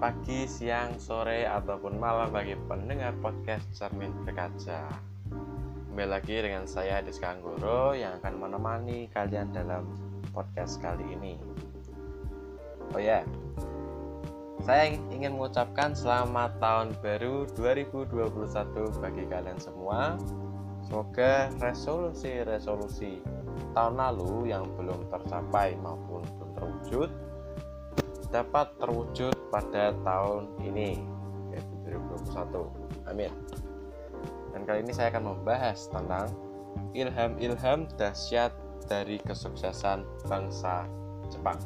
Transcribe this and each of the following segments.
pagi, siang, sore, ataupun malam bagi pendengar podcast Cermin Berkaca. Kembali lagi dengan saya Diska Anggoro yang akan menemani kalian dalam podcast kali ini. Oh ya, saya ingin mengucapkan selamat tahun baru 2021 bagi kalian semua. Semoga resolusi-resolusi tahun lalu yang belum tercapai maupun belum terwujud dapat terwujud pada tahun ini yaitu 2021 amin. Dan kali ini saya akan membahas tentang ilham-ilham dahsyat dari kesuksesan bangsa Jepang.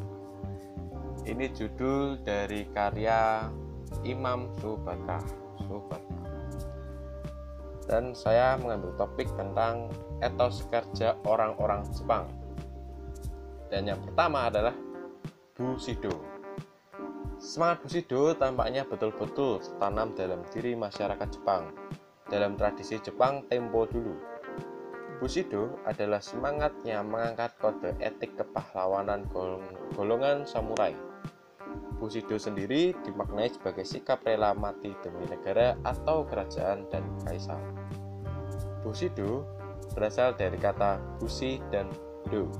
Ini judul dari karya Imam Subaka Subaka dan saya mengambil topik tentang etos kerja orang-orang Jepang. Dan yang pertama adalah Bushido Semangat Bushido tampaknya betul-betul tertanam dalam diri masyarakat Jepang dalam tradisi Jepang tempo dulu. Bushido adalah semangat yang mengangkat kode etik kepahlawanan golongan samurai. Bushido sendiri dimaknai sebagai sikap rela mati demi negara atau kerajaan dan kaisar. Bushido berasal dari kata bushi dan do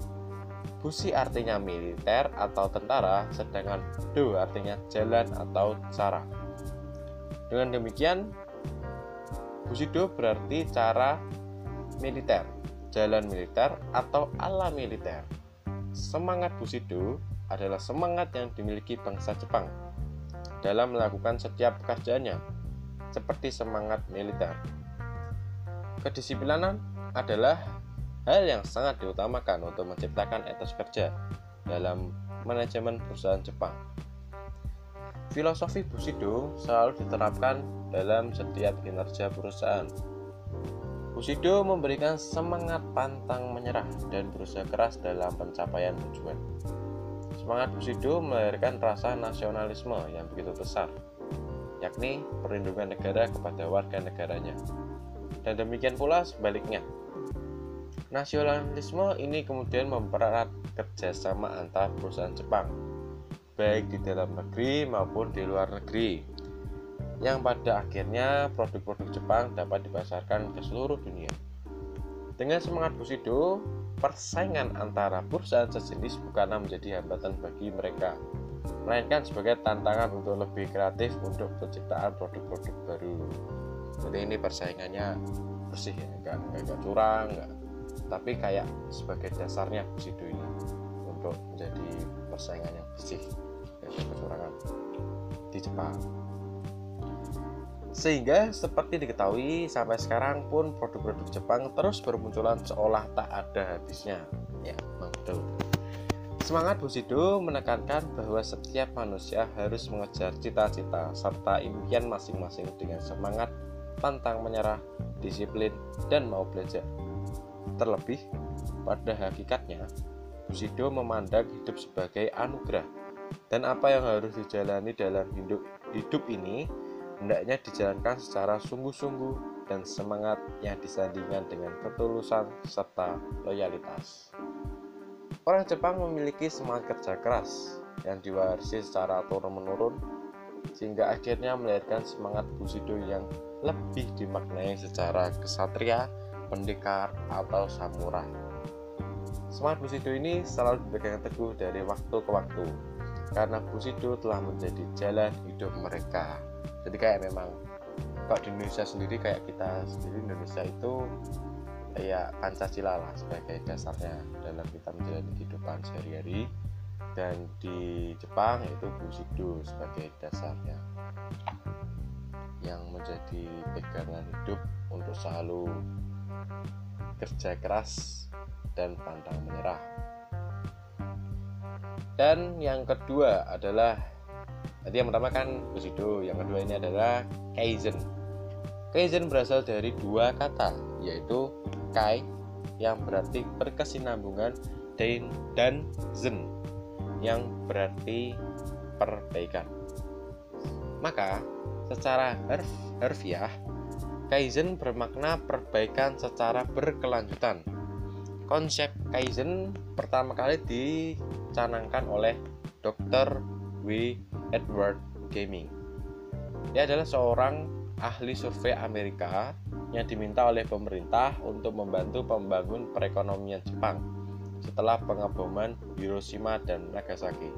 Busi artinya militer atau tentara, sedangkan do artinya jalan atau cara. Dengan demikian, Busido berarti cara militer, jalan militer atau ala militer. Semangat Busido adalah semangat yang dimiliki bangsa Jepang dalam melakukan setiap pekerjaannya, seperti semangat militer. Kedisiplinan adalah hal yang sangat diutamakan untuk menciptakan etos kerja dalam manajemen perusahaan Jepang. Filosofi Bushido selalu diterapkan dalam setiap kinerja perusahaan. Bushido memberikan semangat pantang menyerah dan berusaha keras dalam pencapaian tujuan. Semangat Bushido melahirkan rasa nasionalisme yang begitu besar, yakni perlindungan negara kepada warga negaranya. Dan demikian pula sebaliknya, Nasionalisme ini kemudian mempererat kerjasama antar perusahaan Jepang, baik di dalam negeri maupun di luar negeri, yang pada akhirnya produk-produk Jepang dapat dipasarkan ke seluruh dunia. Dengan semangat Bushido, persaingan antara perusahaan sejenis bukanlah menjadi hambatan bagi mereka, melainkan sebagai tantangan untuk lebih kreatif untuk penciptaan produk-produk baru. Jadi ini persaingannya bersih ya, nggak, curang, nggak tapi kayak sebagai dasarnya Bushido ini untuk menjadi persaingan yang bersih dan kecurangan di Jepang. Sehingga seperti diketahui sampai sekarang pun produk-produk Jepang terus bermunculan seolah tak ada habisnya. Ya betul. Semangat Bushido menekankan bahwa setiap manusia harus mengejar cita-cita serta impian masing-masing dengan semangat, pantang menyerah, disiplin, dan mau belajar. Terlebih, pada hakikatnya, Bushido memandang hidup sebagai anugerah dan apa yang harus dijalani dalam hidup, hidup ini hendaknya dijalankan secara sungguh-sungguh dan semangat yang disandingkan dengan ketulusan serta loyalitas. Orang Jepang memiliki semangat kerja keras yang diwarisi secara turun-menurun sehingga akhirnya melahirkan semangat Bushido yang lebih dimaknai secara kesatria pendekar, atau samurai. Semangat Bushido ini selalu dipegang teguh dari waktu ke waktu karena Bushido telah menjadi jalan hidup mereka. Jadi kayak memang kalau di Indonesia sendiri kayak kita sendiri Indonesia itu ya Pancasila lah sebagai dasarnya dalam kita menjalani kehidupan sehari-hari dan di Jepang itu Bushido sebagai dasarnya yang menjadi pegangan hidup untuk selalu kerja keras dan pantang menyerah. Dan yang kedua adalah tadi yang pertama kan Bushido, yang kedua ini adalah Kaizen. Kaizen berasal dari dua kata, yaitu Kai yang berarti berkesinambungan dan dan Zen yang berarti perbaikan. Maka secara harf, harfiah Kaizen bermakna perbaikan secara berkelanjutan. Konsep Kaizen pertama kali dicanangkan oleh Dr. W. Edward Gaming. Dia adalah seorang ahli survei Amerika yang diminta oleh pemerintah untuk membantu pembangun perekonomian Jepang setelah pengeboman Hiroshima dan Nagasaki.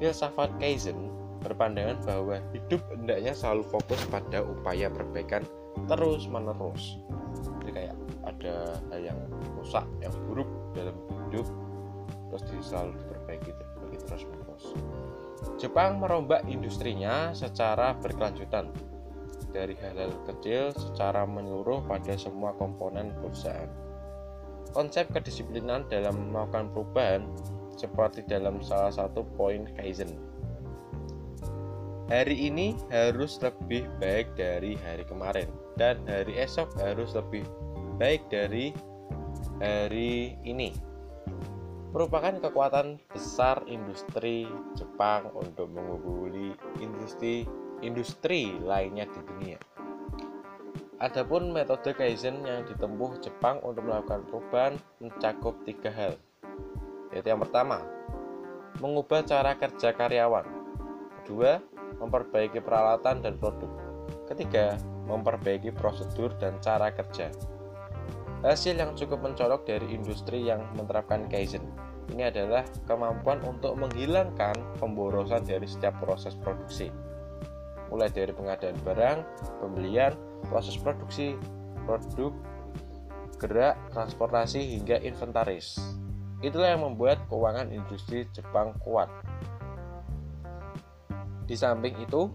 Filsafat Kaizen berpandangan bahwa hidup hendaknya selalu fokus pada upaya perbaikan terus-menerus. Jadi kayak ada hal yang rusak, yang buruk dalam hidup, terus selalu diperbaiki, diperbaiki terus-menerus. Jepang merombak industrinya secara berkelanjutan dari hal-hal kecil secara menyeluruh pada semua komponen perusahaan. Konsep kedisiplinan dalam melakukan perubahan seperti dalam salah satu poin Kaizen. Hari ini harus lebih baik dari hari kemarin dan hari esok harus lebih baik dari hari ini. Merupakan kekuatan besar industri Jepang untuk mengungguli industri industri lainnya di dunia. Adapun metode Kaizen yang ditempuh Jepang untuk melakukan perubahan mencakup tiga hal. Yaitu yang pertama, mengubah cara kerja karyawan. Kedua, memperbaiki peralatan dan produk. Ketiga, memperbaiki prosedur dan cara kerja. Hasil yang cukup mencolok dari industri yang menerapkan Kaizen ini adalah kemampuan untuk menghilangkan pemborosan dari setiap proses produksi mulai dari pengadaan barang, pembelian, proses produksi, produk, gerak, transportasi hingga inventaris. Itulah yang membuat keuangan industri Jepang kuat. Di samping itu,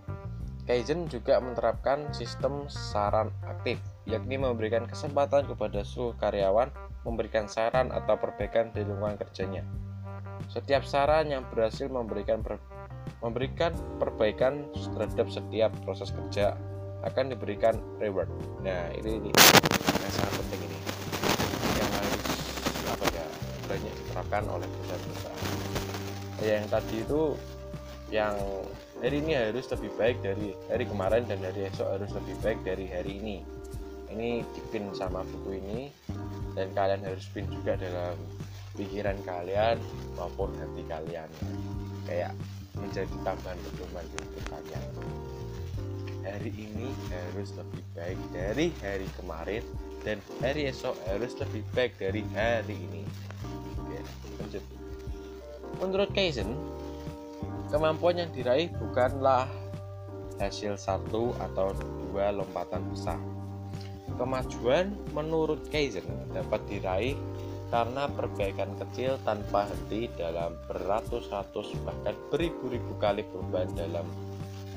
Kaizen juga menerapkan sistem saran aktif, yakni memberikan kesempatan kepada seluruh karyawan memberikan saran atau perbaikan di lingkungan kerjanya. Setiap saran yang berhasil memberikan memberikan perbaikan terhadap setiap proses kerja akan diberikan reward. Nah, ini, ini yang sangat penting ini yang harus apa ya banyak diterapkan oleh perusahaan-perusahaan. Yang tadi itu yang hari ini harus lebih baik dari hari kemarin dan hari esok harus lebih baik dari hari ini. Ini dipin sama buku ini dan kalian harus pin juga dalam pikiran kalian maupun hati kalian. Kayak menjadi tambahan pedoman untuk kalian hari ini harus lebih baik dari hari kemarin dan hari esok harus lebih baik dari hari ini oke lanjut menurut Kaizen kemampuan yang diraih bukanlah hasil satu atau dua lompatan besar kemajuan menurut Kaizen dapat diraih karena perbaikan kecil tanpa henti dalam beratus-ratus bahkan beribu-ribu kali perubahan dalam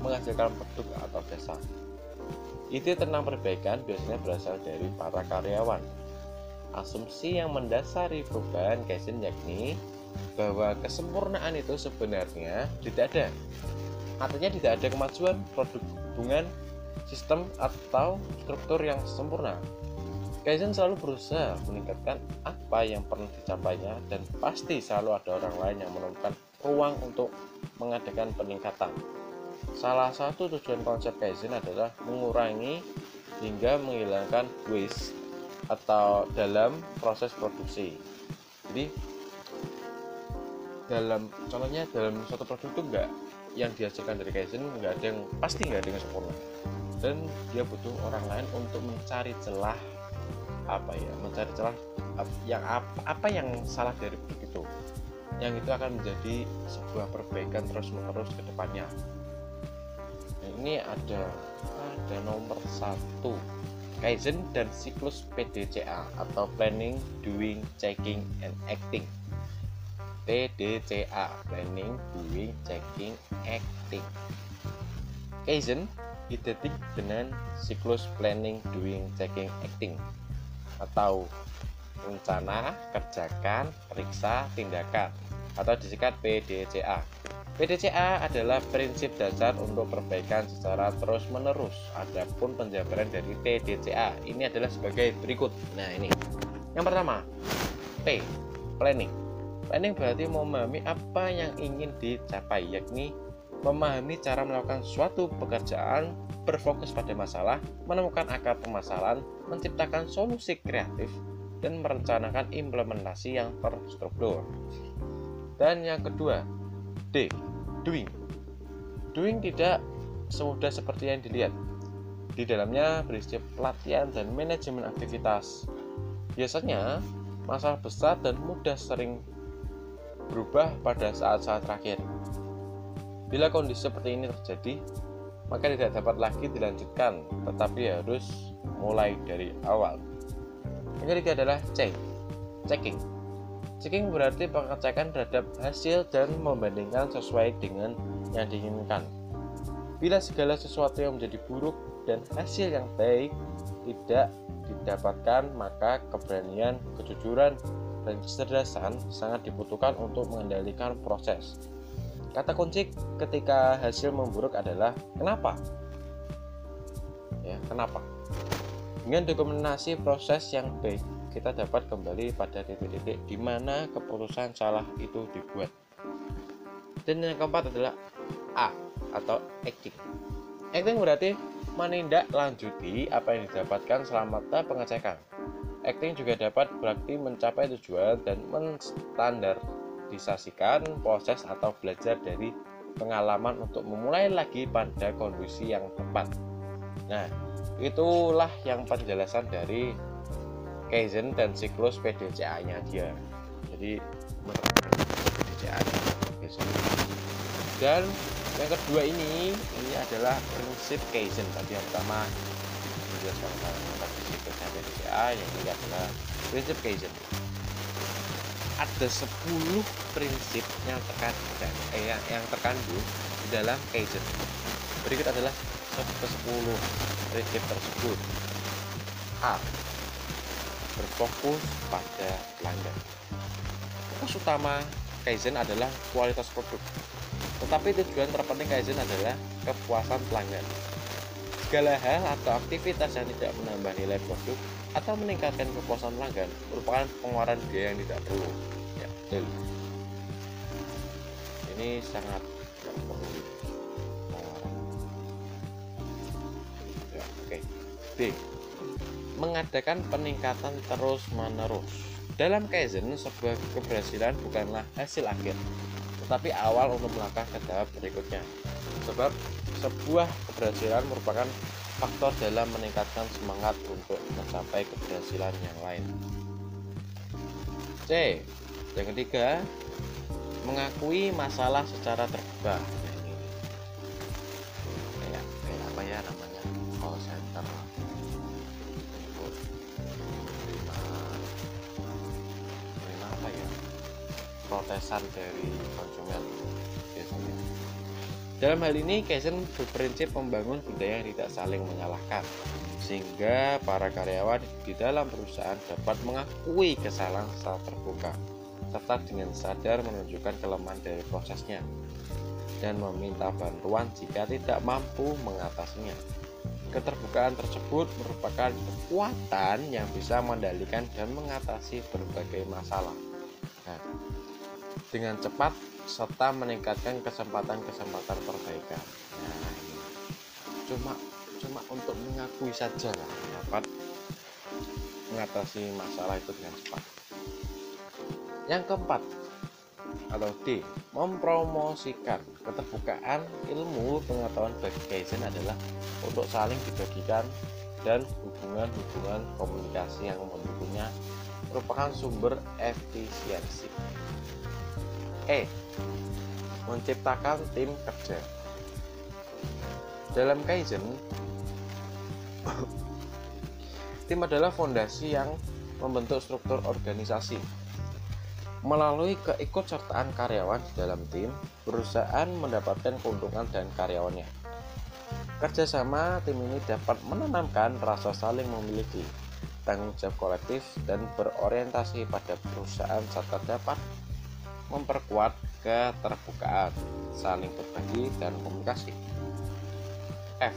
menghasilkan produk atau jasa. Ide tentang perbaikan biasanya berasal dari para karyawan. Asumsi yang mendasari perubahan Kaizen yakni bahwa kesempurnaan itu sebenarnya tidak ada. Artinya tidak ada kemajuan produk hubungan sistem atau struktur yang sempurna. Kaizen selalu berusaha meningkatkan apa yang pernah dicapainya dan pasti selalu ada orang lain yang menemukan ruang untuk mengadakan peningkatan. Salah satu tujuan konsep Kaizen adalah mengurangi hingga menghilangkan waste atau dalam proses produksi. Jadi dalam contohnya dalam suatu produk itu enggak yang dihasilkan dari Kaizen enggak ada yang pasti enggak ada yang sempurna. Dan dia butuh orang lain untuk mencari celah apa ya mencari celah yang apa, apa yang salah dari produk itu. Yang itu akan menjadi sebuah perbaikan terus menerus ke depannya. Nah, ini ada ada nomor satu. Kaizen dan siklus PDCA atau Planning, Doing, Checking, and Acting PDCA Planning, Doing, Checking, Acting Kaizen identik dengan siklus Planning, Doing, Checking, Acting atau rencana, kerjakan, periksa, tindakan atau disingkat PDCA. PDCA adalah prinsip dasar untuk perbaikan secara terus-menerus. Adapun penjabaran dari PDCA ini adalah sebagai berikut. Nah, ini. Yang pertama, P, planning. Planning berarti memahami apa yang ingin dicapai, yakni memahami cara melakukan suatu pekerjaan, berfokus pada masalah, menemukan akar permasalahan, menciptakan solusi kreatif, dan merencanakan implementasi yang terstruktur. Dan yang kedua, D. Doing. Doing tidak semudah seperti yang dilihat. Di dalamnya berisi pelatihan dan manajemen aktivitas. Biasanya, masalah besar dan mudah sering berubah pada saat-saat terakhir. Bila kondisi seperti ini terjadi, maka tidak dapat lagi dilanjutkan, tetapi harus mulai dari awal. Yang ketiga adalah check, checking. Checking berarti pengecekan terhadap hasil dan membandingkan sesuai dengan yang diinginkan. Bila segala sesuatu yang menjadi buruk dan hasil yang baik tidak didapatkan, maka keberanian, kejujuran, dan kecerdasan sangat dibutuhkan untuk mengendalikan proses. Kata kunci ketika hasil memburuk adalah kenapa? Ya, kenapa? Dengan dokumentasi proses yang baik, kita dapat kembali pada titik-titik di mana keputusan salah itu dibuat. Dan yang keempat adalah A atau acting. Acting berarti menindaklanjuti apa yang didapatkan selama pengecekan. Acting juga dapat berarti mencapai tujuan dan menstandardisasikan proses atau belajar dari pengalaman untuk memulai lagi pada kondisi yang tepat. Nah, itulah yang penjelasan dari Kaizen dan siklus PDCA-nya dia. Jadi PDCA dan yang kedua ini ini adalah prinsip Kaizen tadi yang pertama tentang prinsip PDCA yang kedua adalah prinsip Kaizen ada 10 prinsip yang terkandung eh, yang, yang terkandung di dalam Kaizen berikut adalah ke 10 prinsip tersebut. A. Berfokus pada pelanggan. Fokus utama Kaizen adalah kualitas produk. Tetapi tujuan terpenting Kaizen adalah kepuasan pelanggan. Segala hal atau aktivitas yang tidak menambah nilai produk atau meningkatkan kepuasan pelanggan merupakan pengeluaran biaya yang tidak perlu. Ya, betul. Ini sangat tidak perlu Ya, oke. B. Mengadakan peningkatan terus-menerus. Dalam Kaizen, sebuah keberhasilan bukanlah hasil akhir, tetapi awal untuk melangkah ke tahap berikutnya. Sebab sebuah keberhasilan merupakan faktor dalam meningkatkan semangat untuk mencapai keberhasilan yang lain. C. Yang ketiga, mengakui masalah secara terbuka. Kayak apa ya namanya? Call center. apa ya? Protesan dari dalam hal ini, Kaizen berprinsip membangun budaya yang tidak saling menyalahkan, sehingga para karyawan di dalam perusahaan dapat mengakui kesalahan secara terbuka, serta dengan sadar menunjukkan kelemahan dari prosesnya, dan meminta bantuan jika tidak mampu mengatasinya. Keterbukaan tersebut merupakan kekuatan yang bisa mengendalikan dan mengatasi berbagai masalah. Nah, dengan cepat serta meningkatkan kesempatan-kesempatan perbaikan. Nah, ini cuma cuma untuk mengakui saja lah dapat mengatasi masalah itu dengan cepat. Yang keempat atau D, mempromosikan keterbukaan ilmu pengetahuan bagi Kaizen adalah untuk saling dibagikan dan hubungan-hubungan komunikasi yang mendukungnya merupakan sumber efisiensi. E. Menciptakan tim kerja. Dalam Kaizen, tim adalah fondasi yang membentuk struktur organisasi. Melalui keikutsertaan karyawan di dalam tim, perusahaan mendapatkan keuntungan dan karyawannya. Kerjasama tim ini dapat menanamkan rasa saling memiliki, tanggung jawab kolektif, dan berorientasi pada perusahaan serta dapat memperkuat keterbukaan, saling berbagi, dan komunikasi. F.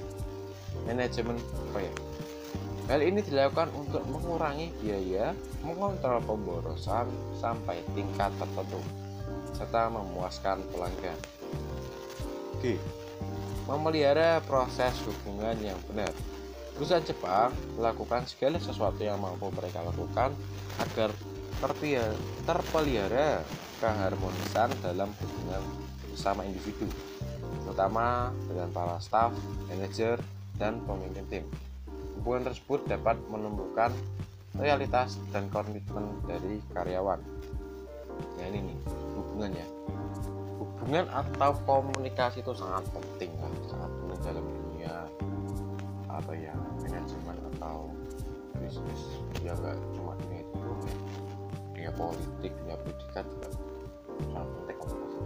Manajemen proyek. Hal ini dilakukan untuk mengurangi biaya, mengontrol pemborosan sampai tingkat tertentu, serta memuaskan pelanggan. G. Memelihara proses hubungan yang benar. Perusahaan Jepang melakukan segala sesuatu yang mampu mereka lakukan agar terpelihara keharmonisan dalam hubungan bersama individu. terutama dengan para staff, manajer, dan pemimpin tim. Hubungan tersebut dapat menumbuhkan realitas dan komitmen dari karyawan. Nah ini nih hubungannya. Hubungan atau komunikasi itu sangat penting lah, sangat penting dalam dunia apa ya manajemen atau bisnis. Ya nggak cuma dunia itu, dunia politik, dunia pendidikan juga penting komunikasi.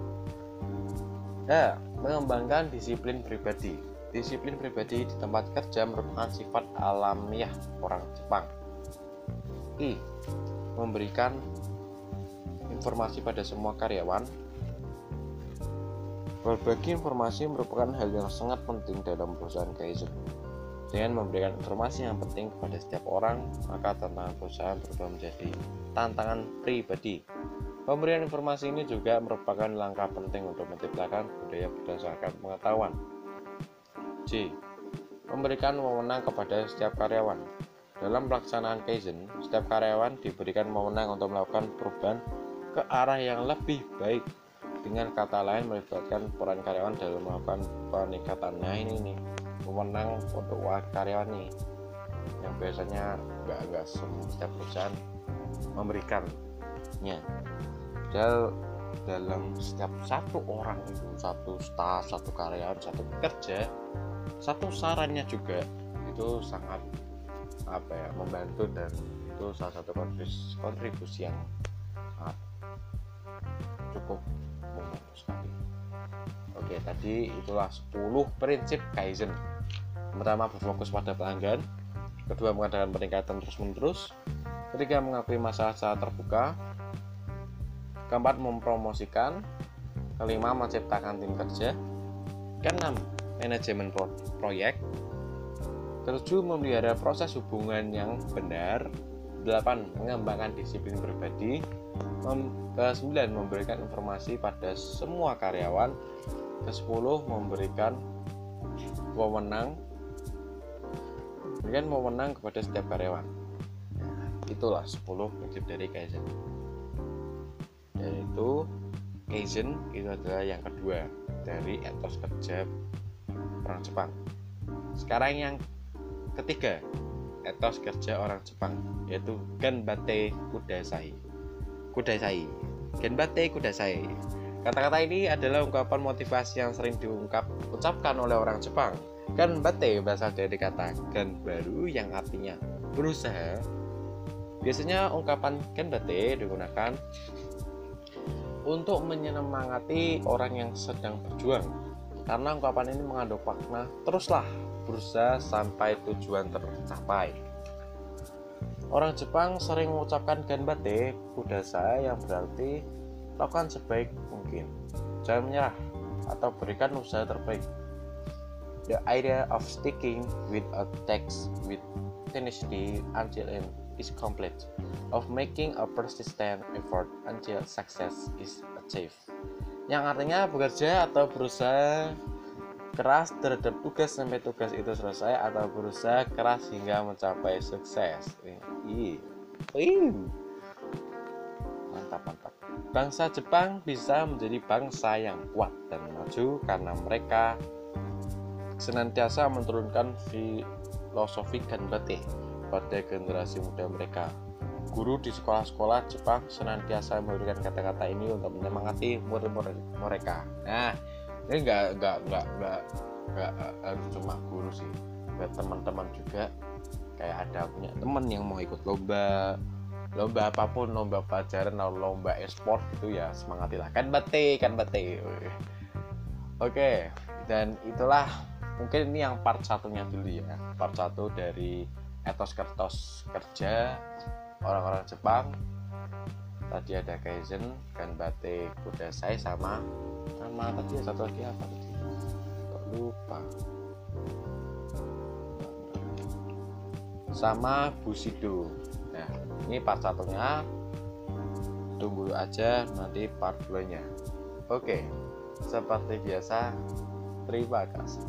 Ya, mengembangkan disiplin pribadi. Disiplin pribadi di tempat kerja merupakan sifat alamiah orang Jepang I. Memberikan informasi pada semua karyawan. Berbagi informasi merupakan hal yang sangat penting dalam perusahaan Kaizen. Dengan memberikan informasi yang penting kepada setiap orang, maka tantangan perusahaan berubah menjadi tantangan pribadi. Pemberian informasi ini juga merupakan langkah penting untuk menciptakan budaya berdasarkan pengetahuan. C. Memberikan wewenang kepada setiap karyawan. Dalam pelaksanaan Kaizen, setiap karyawan diberikan wewenang untuk melakukan perubahan ke arah yang lebih baik. Dengan kata lain, melibatkan peran karyawan dalam melakukan peningkatan. Nah ini nih, wewenang untuk karyawan nih, yang biasanya nggak nggak setiap perusahaan memberikannya. Padahal dalam setiap satu orang itu satu staff, satu karyawan, satu pekerja, satu sarannya juga itu sangat apa ya membantu dan itu salah satu kontribusi, yang sangat cukup membantu sekali. Oke tadi itulah 10 prinsip Kaizen. Pertama berfokus pada pelanggan. Kedua mengadakan peningkatan terus menerus ketiga mengakui masalah secara terbuka keempat mempromosikan kelima menciptakan tim kerja keenam manajemen proyek Ketujuh, memelihara proses hubungan yang benar. Delapan, mengembangkan disiplin pribadi. Kesembilan, memberikan informasi pada semua karyawan. Kesepuluh, memberikan wewenang memberikan wewenang kepada setiap karyawan. itulah 10 prinsip dari Kaizen. Itu Kaizen itu adalah yang kedua dari etos kerja orang Jepang. Sekarang yang Ketiga, etos kerja orang Jepang yaitu Genbate Kudasai. Kudasai. Genbate Kudasai. Kata-kata ini adalah ungkapan motivasi yang sering diungkap ucapkan oleh orang Jepang. Genbate berasal dari kata gen baru yang artinya berusaha. Biasanya ungkapan genbate digunakan untuk menyemangati orang yang sedang berjuang. Karena ungkapan ini mengandung makna teruslah berusaha sampai tujuan tercapai. Orang Jepang sering mengucapkan ganbate kudasa yang berarti lakukan sebaik mungkin. Jangan menyerah atau berikan usaha terbaik. The idea of sticking with a text with tenacity until it is complete, of making a persistent effort until success is achieved. Yang artinya bekerja atau berusaha keras terhadap tugas sampai tugas itu selesai atau berusaha keras hingga mencapai sukses. Ih, mantap mantap. Bangsa Jepang bisa menjadi bangsa yang kuat dan maju karena mereka senantiasa menurunkan filosofi Ganbate pada generasi muda mereka. Guru di sekolah-sekolah Jepang senantiasa memberikan kata-kata ini untuk menyemangati murid-murid mereka. Nah, ini nggak nggak nggak nggak nggak harus cuma guru sih buat teman-teman juga kayak ada punya teman yang mau ikut lomba lomba apa pun lomba pelajaran atau lomba e-sport gitu ya semangatilah kan bate kan bate oke dan itulah mungkin ini yang part satunya dulu ya part satu dari etos kertos kerja orang-orang Jepang. Tadi ada Kaizen kan bate kudasai sama sama tadi satu lagi apa tadi? Kok lupa. Sama Bushido. Nah ini part satunya. Tunggu aja nanti part 2 nya oke seperti biasa terima kasih